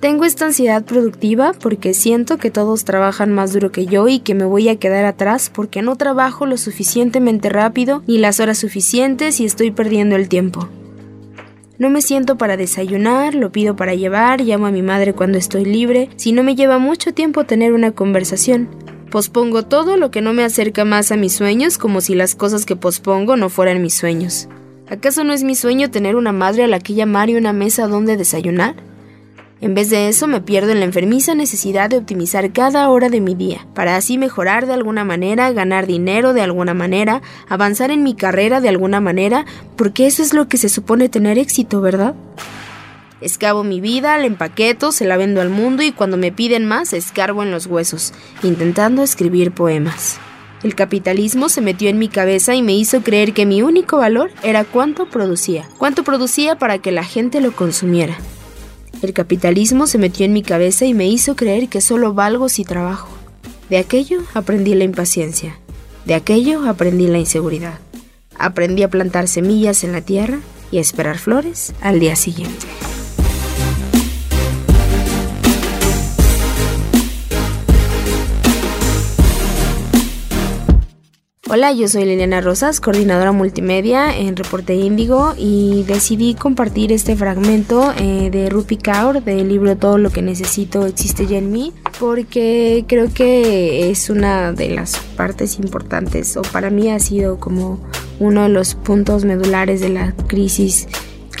Tengo esta ansiedad productiva porque siento que todos trabajan más duro que yo y que me voy a quedar atrás porque no trabajo lo suficientemente rápido ni las horas suficientes y estoy perdiendo el tiempo. No me siento para desayunar, lo pido para llevar, llamo a mi madre cuando estoy libre, si no me lleva mucho tiempo tener una conversación. Pospongo todo lo que no me acerca más a mis sueños como si las cosas que pospongo no fueran mis sueños. ¿Acaso no es mi sueño tener una madre a la que llamar y una mesa donde desayunar? En vez de eso me pierdo en la enfermiza necesidad de optimizar cada hora de mi día, para así mejorar de alguna manera, ganar dinero de alguna manera, avanzar en mi carrera de alguna manera, porque eso es lo que se supone tener éxito, ¿verdad? Escabo mi vida, la empaqueto, se la vendo al mundo y cuando me piden más, escarbo en los huesos, intentando escribir poemas. El capitalismo se metió en mi cabeza y me hizo creer que mi único valor era cuánto producía, cuánto producía para que la gente lo consumiera. El capitalismo se metió en mi cabeza y me hizo creer que solo valgo si trabajo. De aquello aprendí la impaciencia. De aquello aprendí la inseguridad. Aprendí a plantar semillas en la tierra y a esperar flores al día siguiente. Hola, yo soy Liliana Rosas, coordinadora multimedia en Reporte Índigo y decidí compartir este fragmento eh, de Rupi Kaur del libro Todo lo que necesito existe ya en mí porque creo que es una de las partes importantes o para mí ha sido como uno de los puntos medulares de la crisis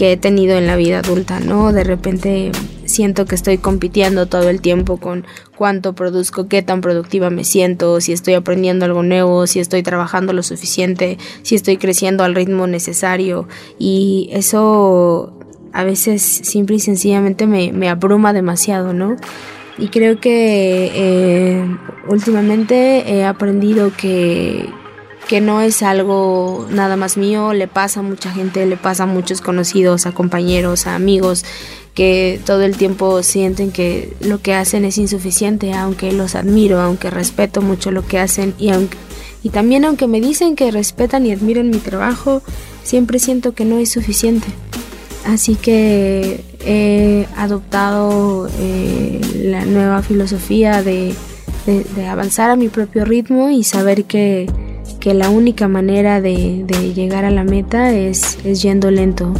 que he tenido en la vida adulta, ¿no? De repente siento que estoy compitiendo todo el tiempo con cuánto produzco, qué tan productiva me siento, si estoy aprendiendo algo nuevo, si estoy trabajando lo suficiente, si estoy creciendo al ritmo necesario y eso a veces simple y sencillamente me, abruma demasiado, ¿no? Y creo que eh, últimamente he aprendido que, que no es algo nada más mío, le pasa a mucha gente, le pasa a muchos conocidos, a compañeros, a amigos, que todo el tiempo sienten que lo que hacen es insuficiente, aunque los admiro, aunque respeto mucho lo que hacen y, aunque, y también aunque me dicen que respetan y admiran mi trabajo, siempre siento que no es suficiente. Así que he adoptado eh, la nueva filosofía de, de avanzar a mi propio ritmo y saber que que la única manera de, llegar a la meta es, es yendo lento,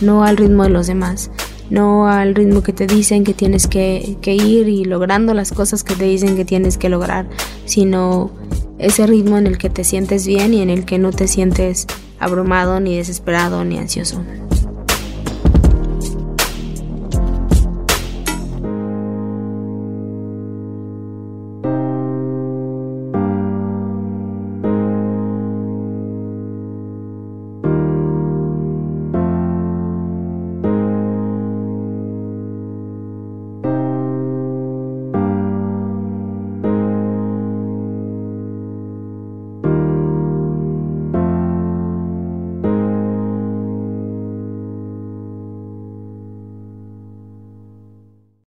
no al ritmo de los demás, no al ritmo que te dicen que tienes que, que, ir y logrando las cosas que te dicen que tienes que lograr, sino ese ritmo en el que te sientes bien y en el que no te sientes abrumado, ni desesperado, ni ansioso.